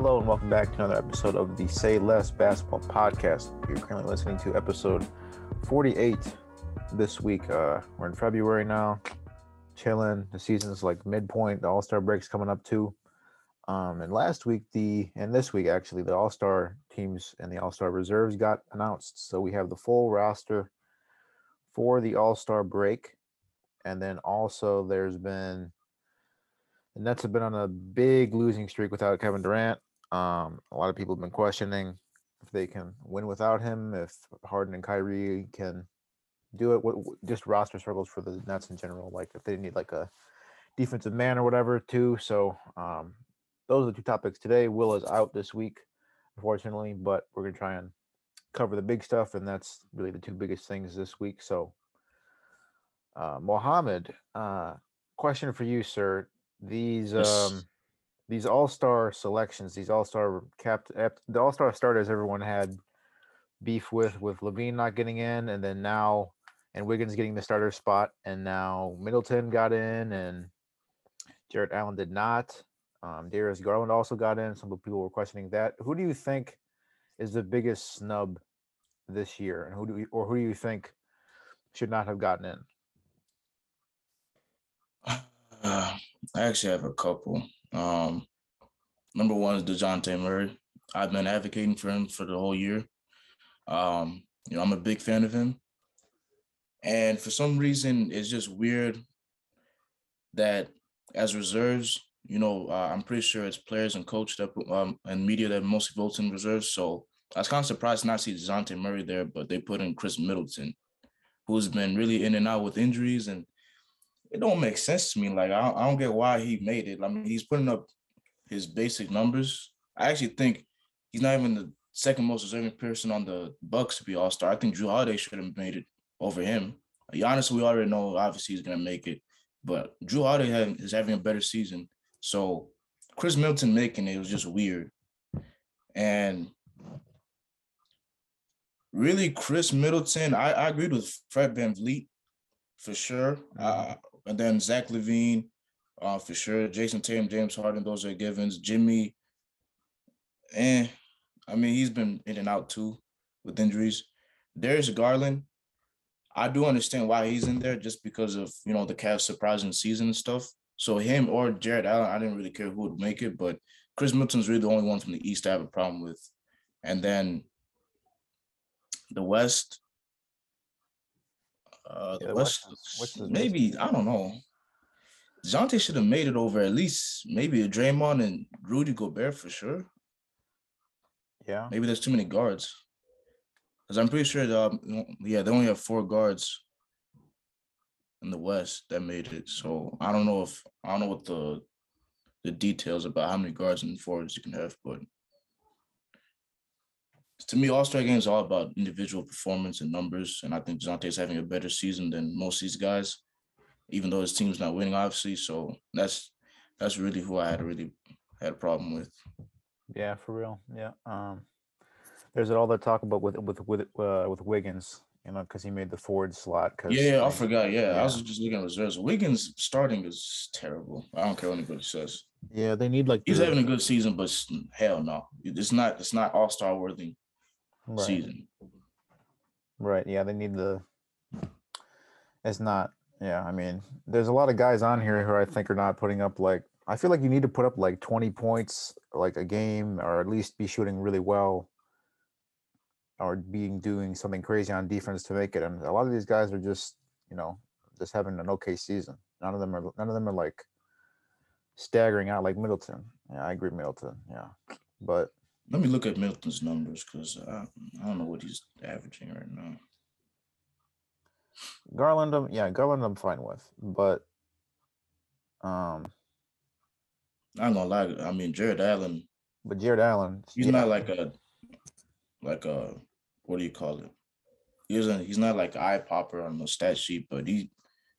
Hello and welcome back to another episode of the Say Less Basketball Podcast. You're currently listening to episode 48 this week. Uh, we're in February now, chilling. The season's like midpoint. The All Star break's coming up too. Um, and last week, the and this week actually, the All Star teams and the All Star reserves got announced. So we have the full roster for the All Star break, and then also there's been the Nets have been on a big losing streak without Kevin Durant. Um, a lot of people have been questioning if they can win without him, if Harden and Kyrie can do it. What, just roster struggles for the Nets in general, like if they need like a defensive man or whatever too. So um, those are the two topics today. Will is out this week, unfortunately, but we're gonna try and cover the big stuff, and that's really the two biggest things this week. So, uh, Mohammed, uh, question for you, sir these um these all-star selections these all-star capped the all-star starters everyone had beef with with LaVine not getting in and then now and Wiggins getting the starter spot and now Middleton got in and Jarrett Allen did not. Um Darius Garland also got in some people were questioning that. Who do you think is the biggest snub this year and who do you or who do you think should not have gotten in? Uh, I actually have a couple. Um, number one is DeJounte Murray. I've been advocating for him for the whole year. Um, you know, I'm a big fan of him. And for some reason, it's just weird that as reserves, you know, uh, I'm pretty sure it's players and coach that um, and media that mostly votes in reserves. So I was kind of surprised not to see DeJounte Murray there, but they put in Khris Middleton, who's been really in and out with injuries and it don't make sense to me. Like I I don't get why he made it. I mean, he's putting up his basic numbers. I actually think he's not even the second most deserving person on the Bucks to be All Star. I think Jrue Holiday should have made it over him. Giannis, we already know obviously he's gonna make it, but Jrue Holiday is having a better season. So Khris Middleton making it was just weird, and really Khris Middleton. I, I agreed with Fred VanVleet for sure. Uh, and then Zach LaVine, uh, for sure. Jayson Tatum, James Harden, those are givens. Jimmy, and I mean he's been in and out too with injuries. Darius Garland, I do understand why he's in there just because of you know the Cavs surprising season and stuff. So him or Jarrett Allen, I didn't really care who would make it, but Khris Middleton's really the only one from the East I have a problem with. And then the West, uh, the Yeah, the West, West maybe I don't know. Dejounte should have made it over at least maybe a Draymond and Rudy Gobert for sure. yeah Maybe there's too many guards. Because I'm pretty sure, um, yeah, they only have four guards in the West that made it. So I don't know if I don't know what the the details about how many guards and forwards you can have, but to me, All Star games are all about individual performance and numbers, and I think is having a better season than most of these guys, even though his team's not winning, obviously. So that's that's really who I had a really had a problem with. Yeah, for real. Yeah. Um, there's all that talk about with with with uh, with Wiggins, you know, because he made the forward slot. Cause Yeah, yeah, I forgot. Yeah, I was just looking at reserves. Wiggins starting is terrible. I don't care what anybody says. Yeah, they need like He's the- having a good season, but hell no, it's not. It's not All Star worthy right, season. right. Yeah, they need the. It's not. Yeah, I mean, there's a lot of guys on here who I think are not putting up like. I feel like you need to put up like 20 points like a game, or at least be shooting really well, or being doing something crazy on defense to make it. And a lot of these guys are just, you know, just having an okay season. None of them are. None of them are like staggering out like Middleton. Yeah, I agree, Middleton. Yeah, but Let me look at Milton's numbers because I, I don't know what he's averaging right now. Garland, I'm, yeah, Garland, I'm fine with, but um, I'm gonna lie. I mean, Jarrett Allen, but Jarrett Allen, he's yeah, not like a like a what do you call it? He isn't. He's not like eye popper on the stat sheet, but he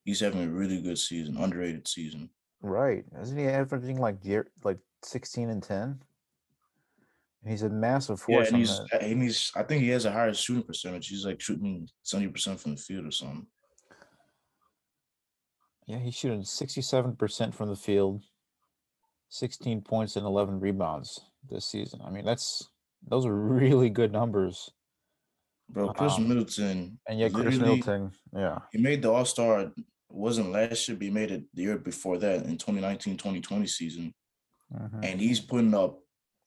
he's having a really good season, underrated season. right. Isn't he averaging like like 16 and 10? And he's a massive Yeah, force. and on he's the, and he's. I think he has a higher shooting percentage. He's like shooting seventy percent from the field or something. yeah, he's shooting 67% from the field, 16 points and 11 rebounds. this season. I mean, that's those are really good numbers. Bro, Khris Um, Middleton. And yet, Khris Middleton, yeah, He made the All Star. Wasn't last year, but he made it the year before that in 2019 2020 season. mhm, And he's putting up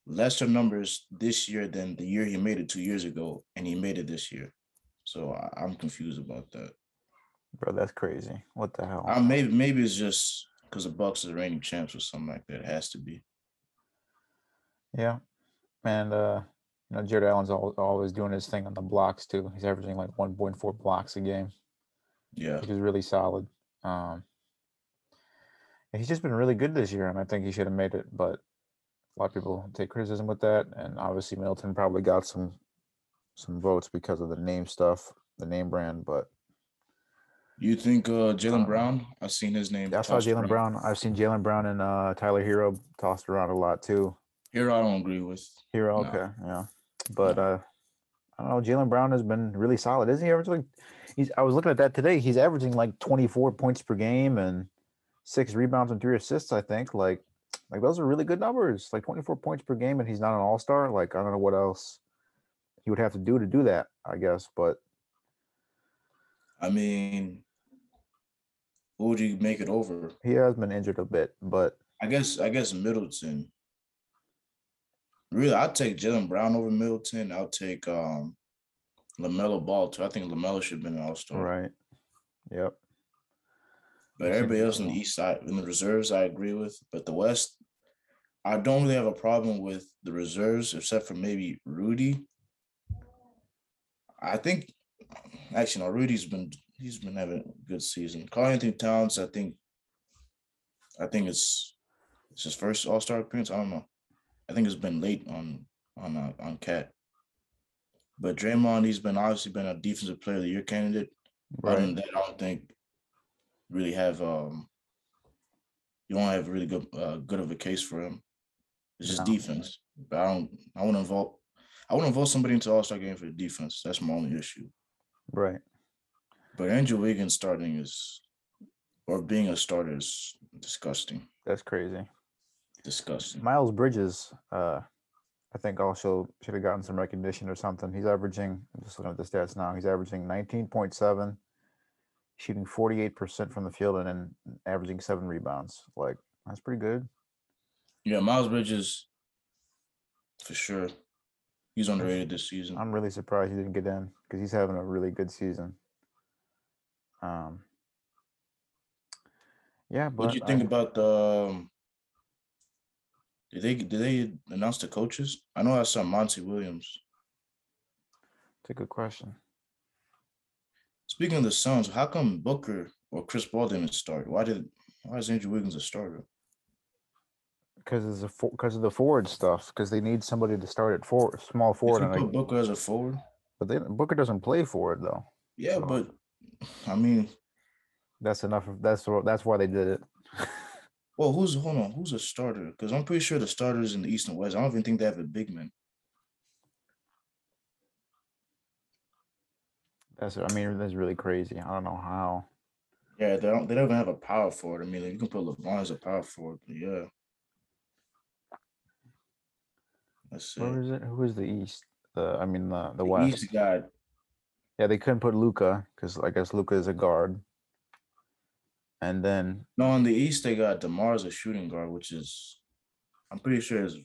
lesser numbers this year than the year he made it two years ago. And he made it this year. So I, I'm confused about that. bro, that's crazy. What the hell? I, maybe maybe it's just because the Bucks are the reigning champs or something like that. It has to be. Yeah, and uh, you know, Jarrett Allen's always doing his thing on the blocks too. He's averaging like 1.4 blocks a game, Yeah. which is really solid. Um, and he's just been really good this year, and I think he should have made it. But a lot of people take criticism with that, and obviously Middleton probably got some some votes because of the name stuff, the name brand. But You think uh Jaylen Um, Brown? I've seen his name. I saw Jaylen. Brown. I've seen Jaylen Brown and uh, Tyler Herro tossed around a lot too. Here I don't agree with. Herro, No. okay, yeah. But No. uh I don't know, Jaylen Brown has been really solid. Isn't he averaging he's I was looking at that today. He's averaging like 24 points per game and six rebounds and three assists, I think. Like like those are really good numbers. Like 24 points per game and he's not an all-star. Like I don't know what else he would have to do to do that, I guess. But I mean, who would you make it over? he has been injured a bit, but I guess I guess Middleton. Really, I'd take Jaylen Brown over Middleton. I'll take um Lamelo Ball too. I think Lamelo should have been an All Star. right. Yep. But everybody else on the East side, in the reserves, I agree with. But the West, I don't really have a problem with the reserves, except for maybe Rudy. I think, actually, no, Rudy's been he's been having a good season. Karl-Anthony Towns, I think, I think it's it's his first All Star appearance. I don't know. I think it's been late on on uh, on KAT. But Draymond, he's been obviously been a defensive player of the year candidate. Other than Right. that, I don't think really have um you don't have really good uh, good of a case for him. It's just No. defense. But I don't I wouldn't vote I wouldn't vote somebody into All Star game for the defense. That's my only issue. Right. But Andrew Wiggins starting is or being a starter is disgusting. That's crazy. Disgusting. Miles Bridges, uh, I think also should have gotten some recognition or something. He's averaging, I'm just looking at the stats now, he's averaging 19.7, shooting 48% from the field and then averaging seven rebounds. Like, that's pretty good. Yeah, Miles Bridges for sure. He's underrated this season. I'm really surprised he didn't get in because he's having a really good season. Um, yeah, but What do you think I- about the? Um, did they did they announce the coaches? I know I saw Monty Williams. it's a good question. Speaking of the Suns, how come Booker or Chris Paul didn't start? Why did why is Andrew Wiggins a starter? Because it's a because of the forward stuff. Because they need somebody to start at four, small forward, you and I, Booker as a forward, but they, Booker doesn't play forward though. yeah, So- but I mean, That's enough. of- That's that's why they did it. well, who's hold on, who's a starter? Because I'm pretty sure the starters in the East and West. I don't even think they have a big man. That's I mean that's really crazy. I don't know how. Yeah, they don't. They don't even have a power forward. I mean, you can put LeBron as a power forward. But yeah. Let's see. Where is it? Who is the East? The I mean the the The West. East got Yeah, they couldn't put Luka because I guess Luka is a guard. And then no on the East. They got Demar as a shooting guard, which is, I'm pretty sure his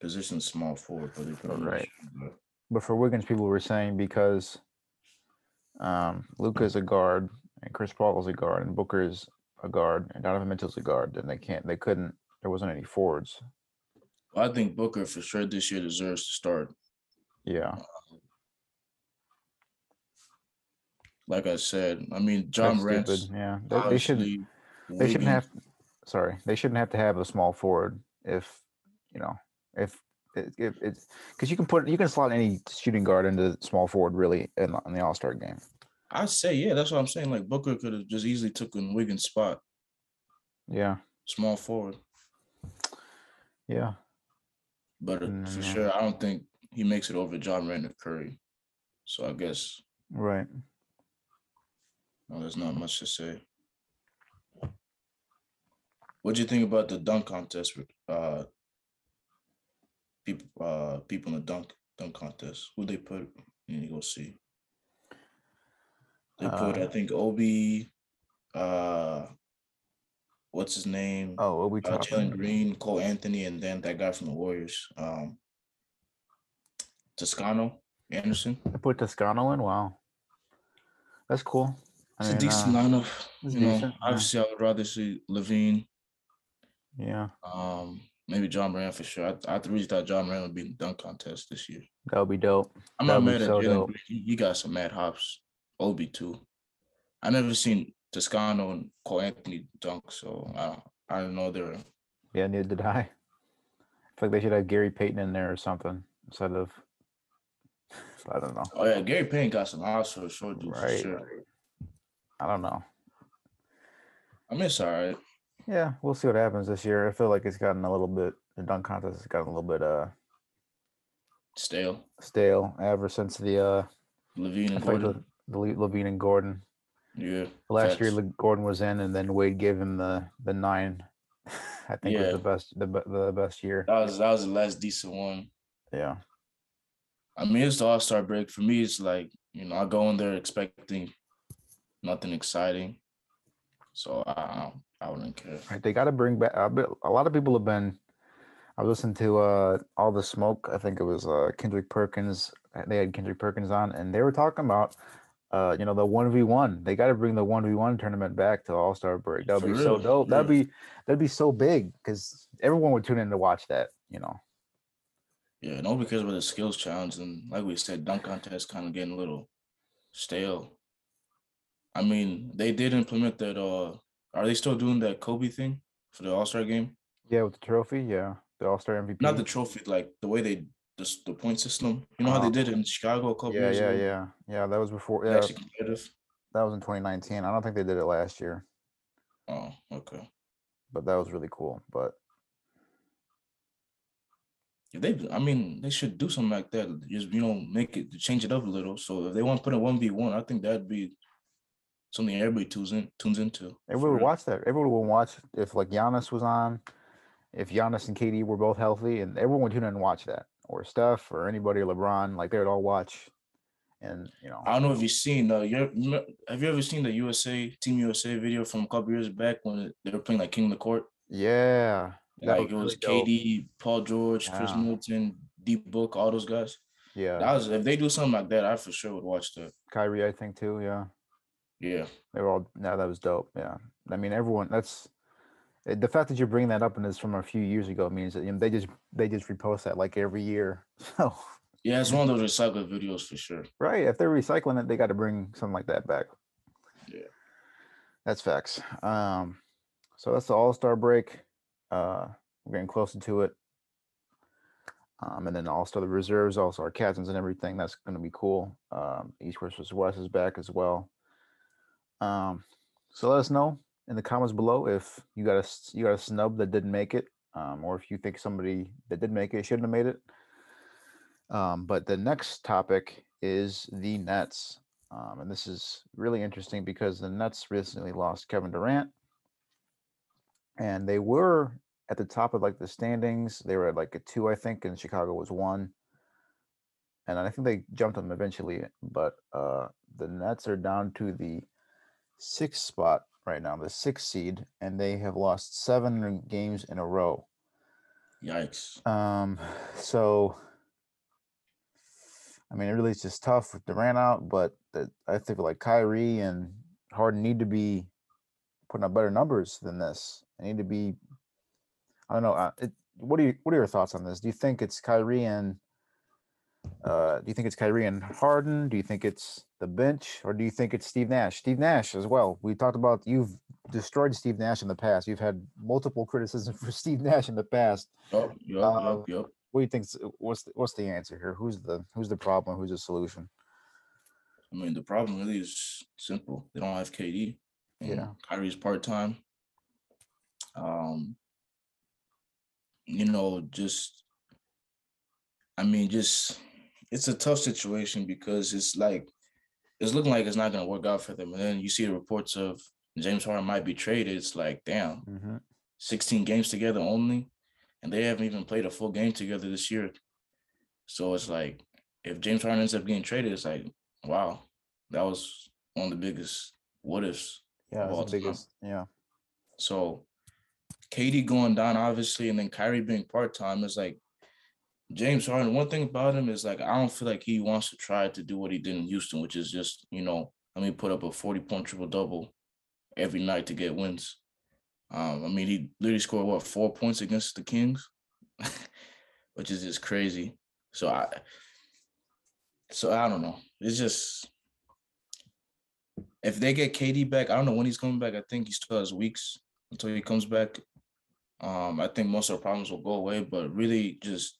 position is small forward, but they put Right. but for Wiggins, people were saying because um Luka is a guard and Chris Paul is a guard and Booker is a guard and Donovan Mitchell's a guard, then they can't they couldn't there wasn't any forwards. Well, I think Booker for sure this year deserves to start. Yeah. Like I said, I mean, John Yeah. They, they should obviously they shouldn't have sorry they shouldn't have to have a small forward if you know if it- it's because you can put you can slot any shooting guard into small forward really in, the- in the all-star game I say, yeah, that's what I'm saying. Like Booker could have just easily took taken Wiggins' spot, yeah small forward. yeah But uh, Mm, for sure, I don't think he makes it over Ja Morant or Curry. So I guess right no, there's not much to say. What do you think about the dunk contest uh people uh people in the dunk dunk contest. Who they put? You need to go see. They put, Uh, I think, Obi, uh, what's his name? Oh, Obi uh. Jalen Green, Cole Anthony, and then that guy from the Warriors, um, Toscano Anderson. They put Toscano in. Wow, that's cool. I It's mean, a decent uh, lineup. You know, decent, yeah. obviously, I would rather see LaVine, yeah, um, maybe Ja Morant for sure. I, I really thought Ja Morant would be in the dunk contest this year. that would be dope. I'm That'd not mad at so Jalen. Green. He, he got some mad hops. Obi too. I never seen Toscano and Cole Anthony dunk, so I I don't know they're Yeah, neither did I. I feel like they should have Gary Payton in there or something instead of. I don't know. Oh yeah, Gary Payton got some hops for short dude Right. for sure. I don't know. I mean, it's all right. Yeah, we'll see what happens this year. I feel like it's gotten a little bit. The dunk contest has gotten a little bit uh Stale. stale ever since the uh LaVine and Gordon. the, the LaVine and Gordon. Yeah. Last year, Gordon was in, and then Wade gave him the the nine. I think was the best the, the best year. that was that was the last decent one. Yeah, I mean, it's the All Star break for me. It's like you know, I go in there expecting nothing exciting, so I I wouldn't care. right. They got to bring back. A, a lot of people have been. I was listening to uh all the smoke. I think it was uh Kendrick Perkins. uh, They had Kendrick Perkins on, and they were talking about. Uh, you know the one v one. They got to bring the one v one tournament back to All Star break. That'd For be so dope. That'd be that'd be so big because everyone would tune in to watch that. You know. Yeah, no, because with the skills challenge and like we said, dunk contest kind of getting a little stale. I mean, they did implement that. Uh, are they still doing that Kobe thing for the All Star game? Yeah, with the trophy. Yeah, the All Star MVP. Not the trophy, like the way they the, the point system. You know how they Oh. did it in Chicago a couple Yeah, years yeah, ago. yeah, yeah. That was before. Yeah, Actually competitive. that was in 2019. I don't think they did it last year, Oh, okay. but that was really cool. But Yeah, they. I mean, they should do something like that. Just you know, make it change it up a little. So if they want to put a one v one, I think that'd be something everybody tunes in tunes into. everyone would watch that. Everyone would watch if like Giannis was on, if Giannis and KD were both healthy, and everyone would tune in and watch that, or Steph or anybody LeBron. Like they would all watch, and you know, I don't know if you've seen. Uh, you have you ever seen the USA Team USA video from a couple years back when they were playing like King of the Court? yeah, that Like it was really dope. KD, Paul George, Khris Yeah. Middleton, D-Book, all those guys. yeah, That was if they do something like that, I for sure would watch that. Kyrie, I think too. Yeah, Yeah, they were all. No, that was dope. Yeah, I mean, everyone. That's eh, the fact that you're bringing that up and it's from a few years ago means that you know, they just they just repost that like every year. So yeah, it's one of those recycled videos for sure. right, if they're recycling it, they got to bring something like that back. Yeah. That's facts. Um, so that's the All Star break. Uh, we're getting closer to it. Um, and then also the reserves, also our captains and everything. That's going to be cool. Um, East versus West is back as well. Um, so let us know in the comments below if you got a you got a snub that didn't make it, um, or if you think somebody that did make it shouldn't have made it. Um, but the next topic is the Nets. Um, and this is really interesting because the Nets recently lost Kevin Durant. And they were at the top of like the standings. They were at like a two, I think, and Chicago was one. And I think they jumped them eventually. But uh, the Nets are down to the sixth spot right now, the sixth seed, and they have lost seven games in a row. Yikes. Um, so I mean, it really is just tough with Durant out, but the, I think like Kyrie and Harden need to be putting up better numbers than this. They need to be. I don't know. It, what are you, What are your thoughts on this? Do you think it's Kyrie and uh, do you think it's Kyrie and Harden? Do you think it's the bench, or do you think it's Steve Nash? Steve Nash as well. We talked about you've destroyed Steve Nash in the past. You've had multiple criticism for Steve Nash in the past. Yup, yup, Uh, yup, yup. What do you think? What's the, what's the answer here? Who's the who's the problem? Who's the solution? I mean, the problem really is simple. They don't have KD. And Yeah. Kyrie's part time. Um, you know, just I mean, just it's a tough situation because it's like it's looking like it's not gonna work out for them. And then you see the reports of James Harden might be traded. It's like, damn, Mm-hmm. 16 games together only. and they haven't even played a full game together this year. So it's like if James Harden ends up getting traded, it's like, wow, that was one of the biggest what ifs. Yeah, the biggest. Yeah. So KD going down, obviously, and then Kyrie being part time is like James Harden. One thing about him is like I don't feel like he wants to try to do what he did in Houston, which is just you know, I mean, put up a forty point triple double every night to get wins. Um, I mean, he literally scored what four points against the Kings, which is just crazy. So I, so I don't know. It's just if they get KD back, I don't know when he's coming back. I think he still has weeks until he comes back. Um, I think most of the problems will go away, but really just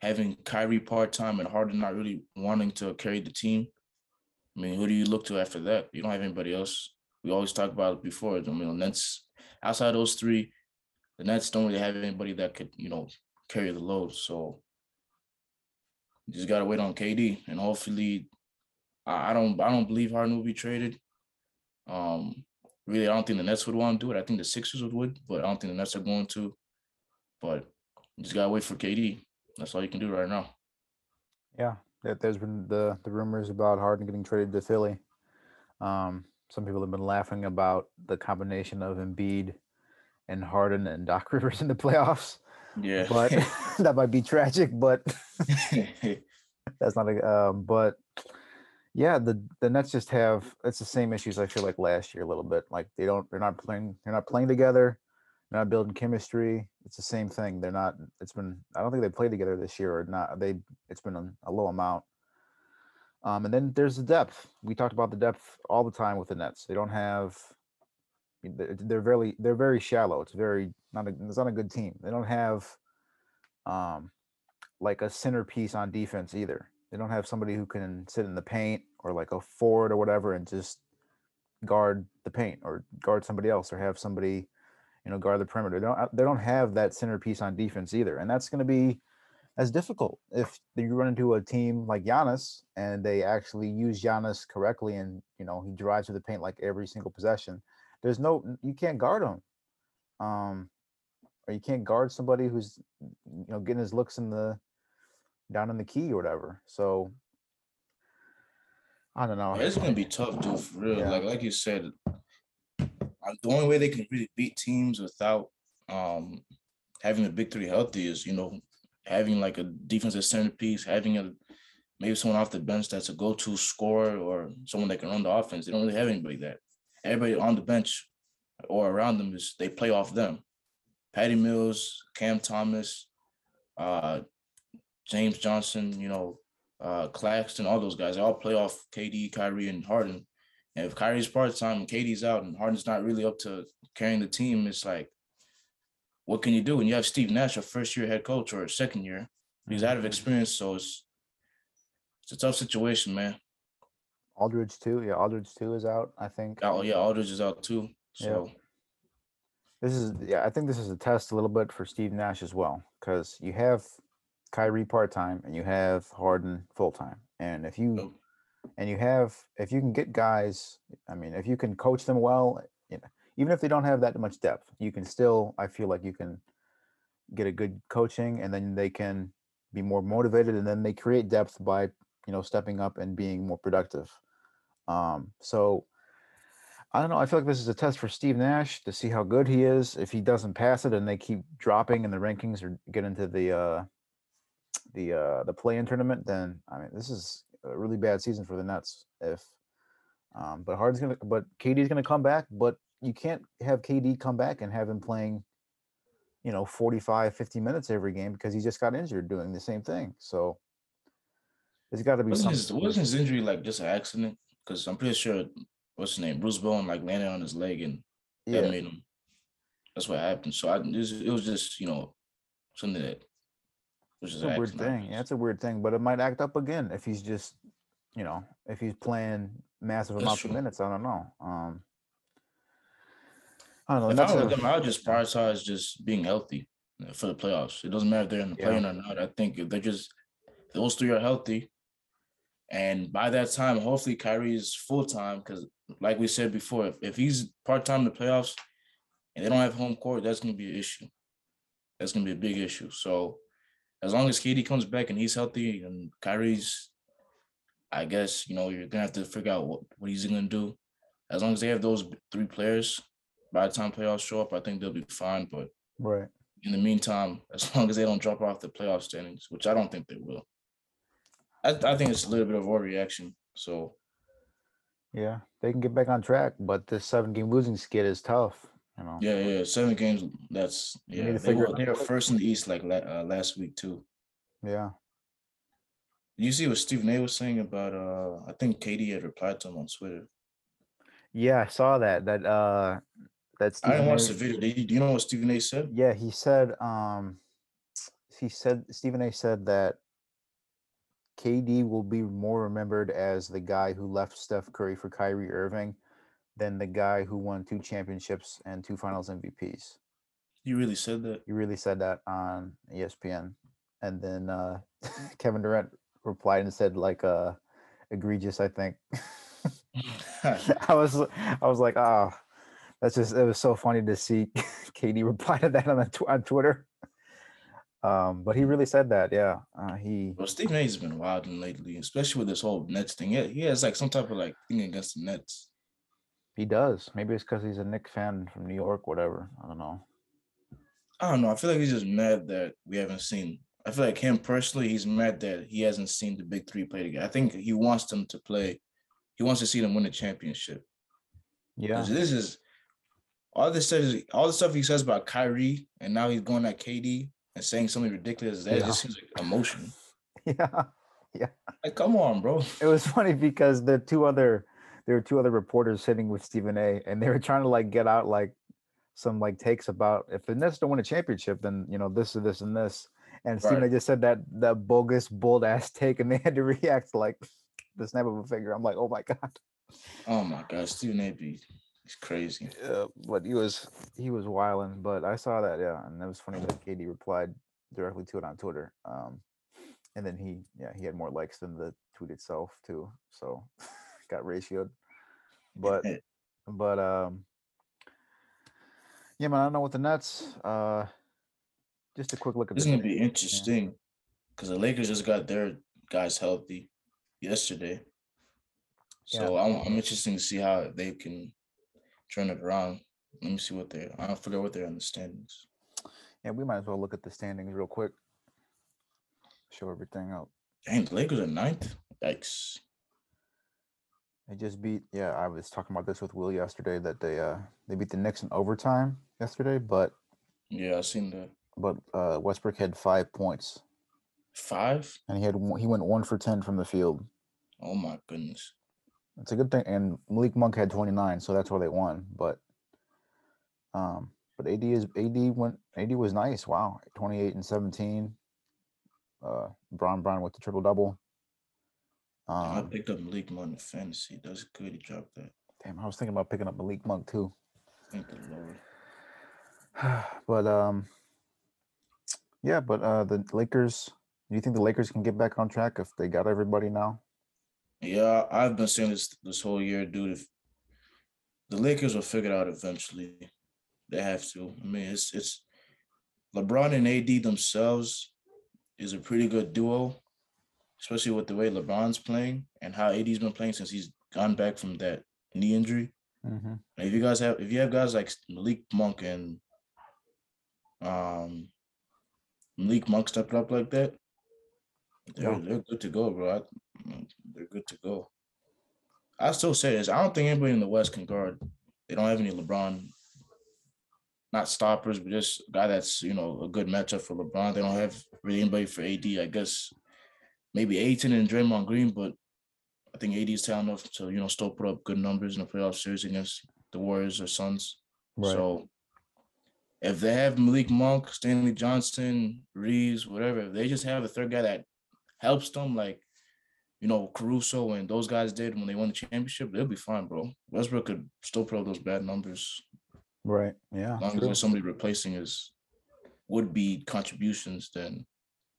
having Kyrie part time and Harden not really wanting to carry the team. I mean, who do you look to after that? You don't have anybody else. We always talk about it before. I mean, Nets outside those three, the Nets don't really have anybody that could, you know, carry the load. So you just gotta wait on KD and hopefully I, don't I don't believe Harden will be traded. Um really I don't think the Nets would want to do it. I think the Sixers would, would but I don't think the Nets are going to. But just gotta wait for KD. That's all you can do right now. Yeah, there's been the the rumors about Harden getting traded to Philly. Um, some people have been laughing about the combination of Embiid and Harden and Doc Rivers in the playoffs. Yeah, but that might be tragic. But that's not a. Um, but yeah, the the Nets just have it's the same issues I feel like last year a little bit. Like they don't they're not playing they're not playing together. They're not building chemistry. It's the same thing. They're not. It's been. I don't think they played together this year or not. They. It's been a, a low amount. Um, and then there's the depth. We talked about the depth all the time with the Nets. They don't have. They're very. They're very shallow. It's very not. A, it's not a good team. They don't have. Um, like a centerpiece on defense either. They don't have somebody who can sit in the paint or like a forward or whatever and just guard the paint or guard somebody else or have somebody you know, guard the perimeter. They don't uh, they don't have that centerpiece on defense either, and that's going to be as difficult if you run into a team like Giannis and they actually use Giannis correctly, and you know he drives to the paint like every single possession. There's no you can't guard him, um, or you can't guard somebody who's you know getting his looks in the down in the key or whatever. So I don't know. It's gonna be tough, dude. For real, yeah. like like you said, the only way they can really beat teams without um, having the big three healthy is you know having like a defensive centerpiece, having a maybe someone off the bench that's a go-to scorer or someone that can run the offense. They don't really have anybody that. Everybody on the bench or around them is they play off them. Patty Mills, Cam Thomas, uh, James Johnson, you know, uh, Claxton, all those guys, they all play off KD, Kyrie, and Harden. And if Kyrie's part time and KD's out and Harden's not really up to carrying the team, it's like, what can you do? And you have Steve Nash, a first year head coach or a second year. He's out of mm-hmm. experience, so it's it's a tough situation, man. Aldridge too, yeah. Aldridge too is out. I think. Oh yeah, Aldridge is out too. So. Yeah. This is yeah. I think this is a test a little bit for Steve Nash as well, because you have Kyrie part time and you have Harden full time, and if you oh and you have if you can get guys i mean if you can coach them well you know, even if they don't have that much depth you can still i feel like you can get a good coaching and then they can be more motivated and then they create depth by you know stepping up and being more productive. Um so i don't know i feel like this is a test for steve nash to see how good he is. If he doesn't pass it and they keep dropping in the rankings or get into the uh the uh the play in tournament then i mean this is a really bad season for the Nets. If, um, but Harden's gonna, but KD's gonna come back. But you can't have KD come back and have him playing, you know, 45, 50 minutes every game because he just got injured doing the same thing. So there's got to be wasn't his, wasn't his injury like just an accident? Because I'm pretty sure what's his name, Bruce Bowen, like landed on his leg and yeah. that made him. That's what happened. So I, it was just you know something that which is a weird thing. Yeah, it's a weird thing, but it might act up again if he's just, you know, if he's playing massive That's amounts true. of minutes. I don't know. Um, I don't know. If I were them, I would just prioritize just being healthy for the playoffs. It doesn't matter if they're in the yeah. play or not. I think if they're just those three are healthy, and by that time, hopefully Kyrie is full time. Because, like we said before, if, if he's part time in the playoffs and they don't have home court, that's going to be an issue. that's gonna be a big issue. So as long as KD comes back and he's healthy and Kyrie's, I guess you know you're gonna have to figure out what, what he's gonna do. As long as they have those three players, by the time playoffs show up, I think they'll be fine. But Right. in the meantime, as long as they don't drop off the playoff standings, which I don't think they will, I, I think it's a little bit of overreaction. So Yeah, they can get back on track, but this seven game losing skid is tough. You know. yeah, yeah, seven games. That's yeah. They figure were, they were first in the East like uh, last week too. Yeah. You see what Stephen A was saying about? uh I think KD had replied to him on Twitter. Yeah, I saw that. That uh that I Stephen didn't watch A- the video. Did you, do you know what Stephen A said? Yeah, he said um he said Stephen A said that KD will be more remembered as the guy who left Steph Curry for Kyrie Irving than the guy who won two championships and two finals MVPs. You really said that? You really said that on ESPN. And then uh Kevin Durant replied and said like uh egregious, I think. I was I was like, oh, that's just it was so funny to see KD reply to that on the tw- on Twitter. Um, but he really said that, yeah. Uh, he well, Stephen A's been wilding lately, especially with this whole Nets thing. Yeah, he has like some type of like thing against the Nets. He does. Maybe it's because he's a Knick fan from New York, whatever. I don't know. I don't know. I feel like he's just mad that we haven't seen. I feel like him personally, he's mad that he hasn't seen the big three play together. I think he wants them to play. He wants to see them win a championship. Yeah. This is all this stuff. Is, all the stuff he says about Kyrie, and now he's going at KD and saying something ridiculous. That Yeah. just seems like emotion. Yeah. Yeah. Like, come on, bro. It was funny because the two other there were two other reporters sitting with Stephen A. and they were trying to like get out like some like takes about if the Nets don't win a championship, then you know this or this and this. And Stephen A. Just said that that bogus, bold ass take, and they had to react like the snap of a finger. I'm like, oh my god. Oh my God, Stephen A. B. He's crazy. Yeah, but he was he was wilding. But I saw that, yeah, and that was funny that KD replied directly to it on Twitter. Um, and then he, yeah, he had more likes than the tweet itself too, so got ratioed. But but um, yeah, man, I don't know what the Nets. Uh, just a quick look at This is gonna be interesting because the Lakers just got their guys healthy yesterday. So I'm, I'm interested to see how they can turn it around. Let me see what they're. I don't forget what they're in the standings. Yeah, we might as well look at the standings real quick. Show everything up. Dang, the Lakers are ninth. Yikes. They just beat. Yeah, I was talking about this with Will yesterday that they uh they beat the Knicks in overtime yesterday, but Yeah, I seen that. but uh Westbrook had five points Five. and he had one, he went one for ten from the field. Oh my goodness. It's a good thing. And Malik Monk had twenty nine, so that's why they won. But um, but AD is AD went AD was nice. Wow, twenty eight and seventeen. Uh, Brown Brown with the triple double. I Um, picked up Malik Monk in fantasy. That's good. He dropped that. damn, I was thinking about picking up Malik Monk too. Thank the Lord. but um yeah but uh the lakers do you think the lakers can get back on track if they got everybody now Yeah, I've been saying this this whole year, dude. If the Lakers will figure it out eventually, they have to. I mean, it's it's LeBron and AD themselves is a pretty good duo, especially with the way LeBron's playing and how AD's been playing since he's gone back from that knee injury. mm-hmm. If you guys have, if you have guys like Malik Monk and um Malik Monk stepped up like that, they're Yeah. they're good to go, bro. I, mm, they're good to go. I still say this. I don't think anybody in the West can guard. They don't have any LeBron, not stoppers, but just a guy that's you know a good matchup for LeBron. They don't have really anybody for AD. I guess maybe Ayton and Draymond Green, but I think AD is talented enough to you know still put up good numbers in the playoff series against the Warriors or Suns. right So if they have Malik Monk, Stanley Johnson, Reaves, whatever, if they just have a third guy that helps them, like you know Caruso and those guys did when they won the championship, they'll be fine, bro. Westbrook could still put up those bad numbers right yeah as long as there's somebody replacing his would be contributions, then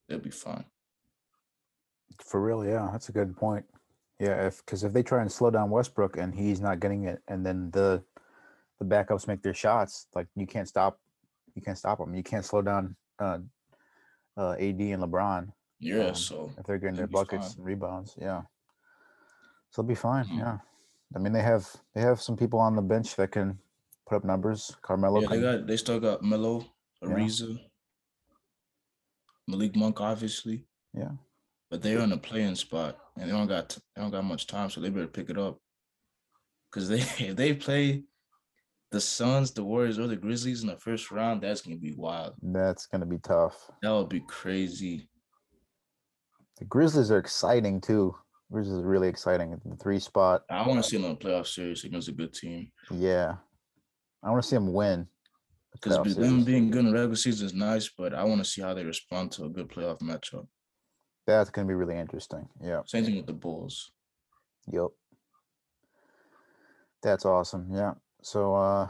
they'll be fine. For real yeah that's a good point yeah if because if they try and slow down westbrook and he's not getting it and then the the backups make their shots like you can't stop you can't stop them you can't slow down uh, uh, AD and LeBron. Yeah, Um, so if they're getting their buckets fine. and rebounds, yeah. So they'll be fine. Mhm. Yeah. I mean, they have they have some people on the bench that can put up numbers. Carmelo. yeah, they got they still got Melo, Yeah. Ariza, Malik Monk, obviously. Yeah. But they're in a playing spot and they don't got they don't got much time, so they better pick it up. Cause they if they play the Suns, the Warriors, or the Grizzlies in the first round, that's gonna be wild. That's gonna be tough. That would be crazy. The Grizzlies are exciting too. Grizzlies are really exciting. The three spot. I want to see them in a playoff series against a good team. Yeah. I want to see them win. Because them being good in regular season is nice, but I want to see how they respond to a good playoff matchup. That's gonna be really interesting. Yeah. Same thing with the Bulls. Yep. That's awesome. Yeah. So uh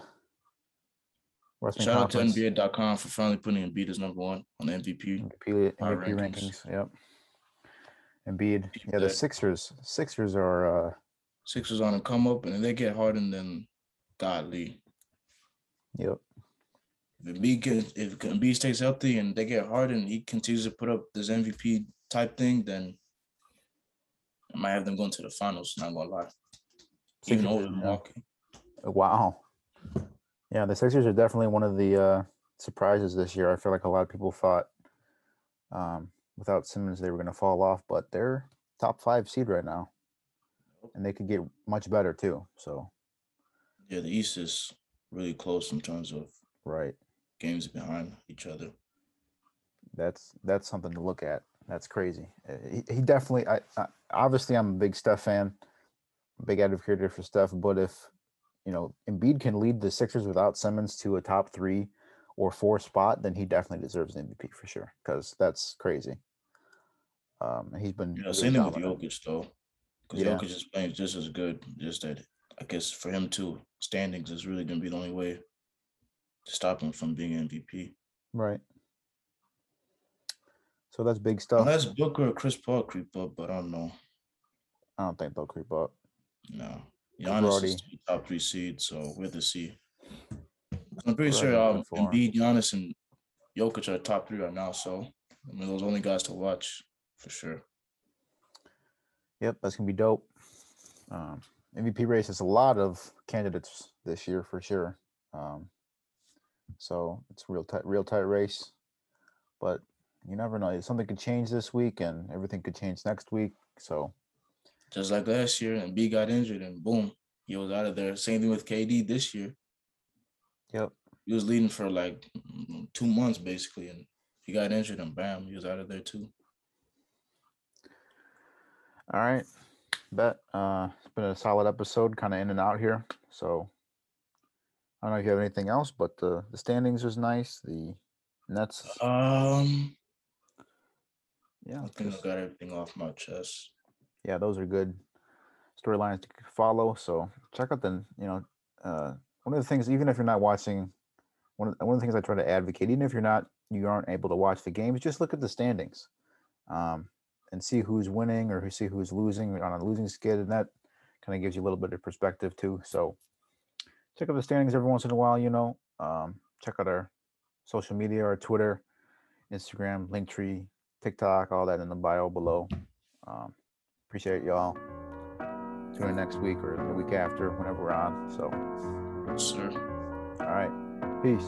wrestling Shout out to NBA.com for finally putting Embiid as number one on the MVP. MVP, MVP rankings. rankings. Yep. Embiid. Yeah, the. Sixers. Sixers are uh Sixers on a come up, and if they get Harden, then godly. yep. If Embiid gets, if Embiid stays healthy and they get Harden, he continues to put up this MVP type thing, then I might have them going to the finals. Not gonna lie, even over are- yeah. Milwaukee. Wow. Yeah, the Sixers are definitely one of the uh surprises this year. I feel like a lot of people thought um without Simmons they were gonna fall off, but they're top five seed right now. And they could get much better too. So Yeah, the East is really close in terms of right. games behind each other. that's that's something to look at. That's crazy. Uh, He, he definitely. I, I obviously I'm a big Steph fan, big advocate for Steph. But if you know Embiid can lead the Sixers without Simmons to a top three or four spot, then he definitely deserves an MVP for sure. Because that's crazy. Um, he's been You know, same thing with. Jokic though, because Yeah. Jokic is playing just as good. Just that, I guess for him too, standings is really gonna be the only way to stop him from being MVP. right? So that's big stuff. Unless Booker or Chris Paul creep up, but I don't know. I don't think they'll creep up. No, Giannis already- is the top three seed, so we're to see. I'm pretty We're sure um, looking for 'em. Embiid, Giannis, and Jokic are top three right now. So I mean, those only guys to watch for sure. Yep, that's gonna be dope. Um, MVP race has a lot of candidates this year for sure. Um, so it's real tight, real tight race. But you never know. Something could change this week, and everything could change next week. So Just like last year, Embiid got injured, and boom, he was out of there. Same thing with KD this year. yep, He was leading for like mm, two months basically, and he got injured, and bam, he was out of there too. all right. Bet uh, it's been a solid episode, kind of in and out here. So I don't know if you have anything else, but the the standings was nice. The Nets, Um, yeah, I think I got everything off my chest. yeah, those are good storylines to follow. So check out the, you know, uh, one of the things, even if you're not watching, one of, one of the things I try to advocate, even if you're not, you aren't able to watch the games, just look at the standings, um, and see who's winning or who see who's losing on a losing skid, and that kind of gives you a little bit of perspective too. So check out the standings every once in a while. You know, um, check out our social media, our Twitter, Instagram, Linktree, TikTok, all that in the bio below. Um, appreciate y'all. Tune in next week or the week after, whenever we're on. So, Yes, sir. all right. Peace.